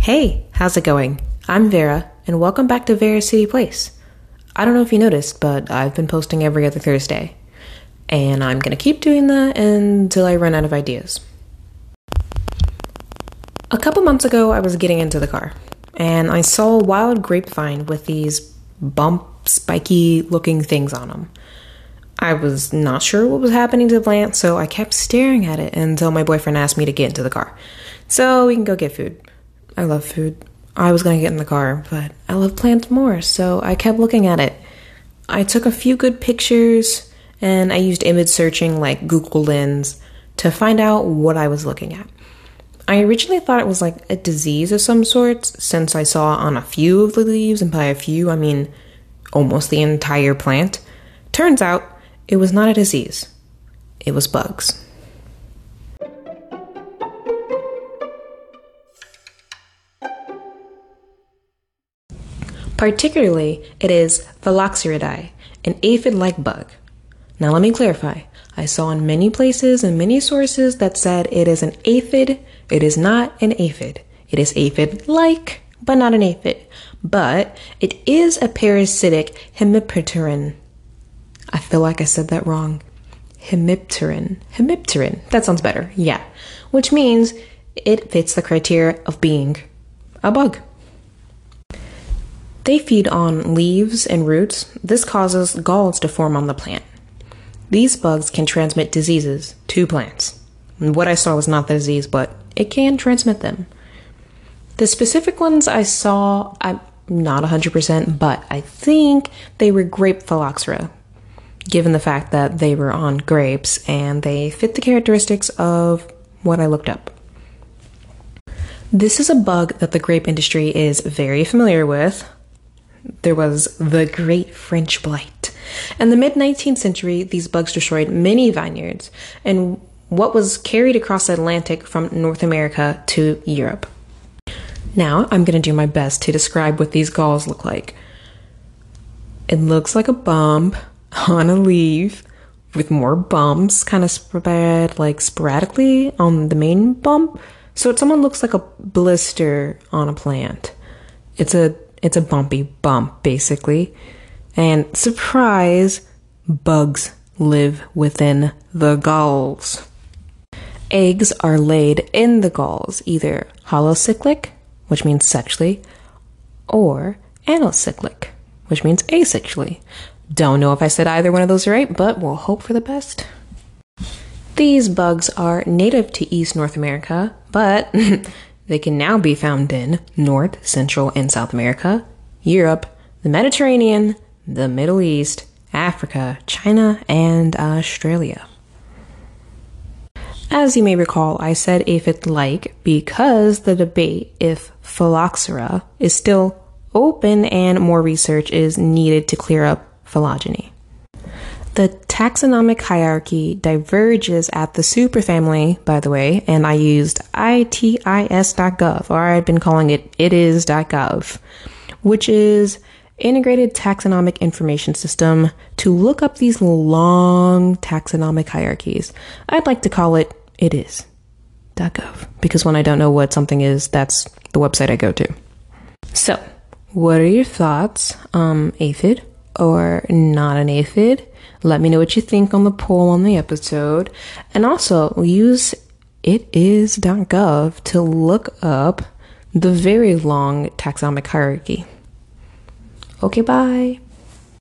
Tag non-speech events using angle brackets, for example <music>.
Hey, how's it going? I'm Vera, and welcome back to Vera City Place. I don't know if you noticed, but I've been posting every other Thursday, and I'm gonna keep doing that until I run out of ideas. A couple months ago, I was getting into the car, and I saw a wild grapevine with these bump, spiky looking things on them. I was not sure what was happening to the plant, so I kept staring at it until my boyfriend asked me to get into the car. So we can go get food. I love food. I was gonna get in the car, but I love plants more, so I kept looking at it. I took a few good pictures and I used image searching like Google Lens to find out what I was looking at. I originally thought it was like a disease of some sort, since I saw on a few of the leaves, and by a few, I mean almost the entire plant. Turns out it was not a disease, it was bugs. Particularly, it is Phylloxeridae, an aphid like bug. Now, let me clarify. I saw in many places and many sources that said it is an aphid. It is not an aphid. It is aphid like, but not an aphid. But it is a parasitic hemipteran I feel like I said that wrong. Hemipteran. Hemipteran. That sounds better. Yeah. Which means it fits the criteria of being a bug. They feed on leaves and roots. This causes galls to form on the plant. These bugs can transmit diseases to plants. What I saw was not the disease, but it can transmit them. The specific ones I saw, I'm not 100%, but I think they were grape phylloxera, given the fact that they were on grapes and they fit the characteristics of what I looked up. This is a bug that the grape industry is very familiar with. There was the Great French Blight. In the mid 19th century, these bugs destroyed many vineyards and what was carried across the Atlantic from North America to Europe. Now, I'm going to do my best to describe what these galls look like. It looks like a bump on a leaf with more bumps kind of spread like sporadically on the main bump. So it someone looks like a blister on a plant. It's a it's a bumpy bump basically. And surprise, bugs live within the galls. Eggs are laid in the galls, either holocyclic, which means sexually, or anocyclic, which means asexually. Don't know if I said either one of those right, but we'll hope for the best. These bugs are native to East North America, but <laughs> they can now be found in North, Central, and South America, Europe, the Mediterranean, the Middle East, Africa, China, and Australia. As you may recall, I said aphid like because the debate if phylloxera is still open and more research is needed to clear up phylogeny. The taxonomic hierarchy diverges at the superfamily, by the way, and I used itis.gov, or I've been calling it itis.gov, which is integrated taxonomic information system to look up these long taxonomic hierarchies. I'd like to call it itis.gov because when I don't know what something is, that's the website I go to. So, what are your thoughts, um, aphid? Or not an aphid. Let me know what you think on the poll on the episode. And also use itis.gov to look up the very long taxonomic hierarchy. Okay, bye.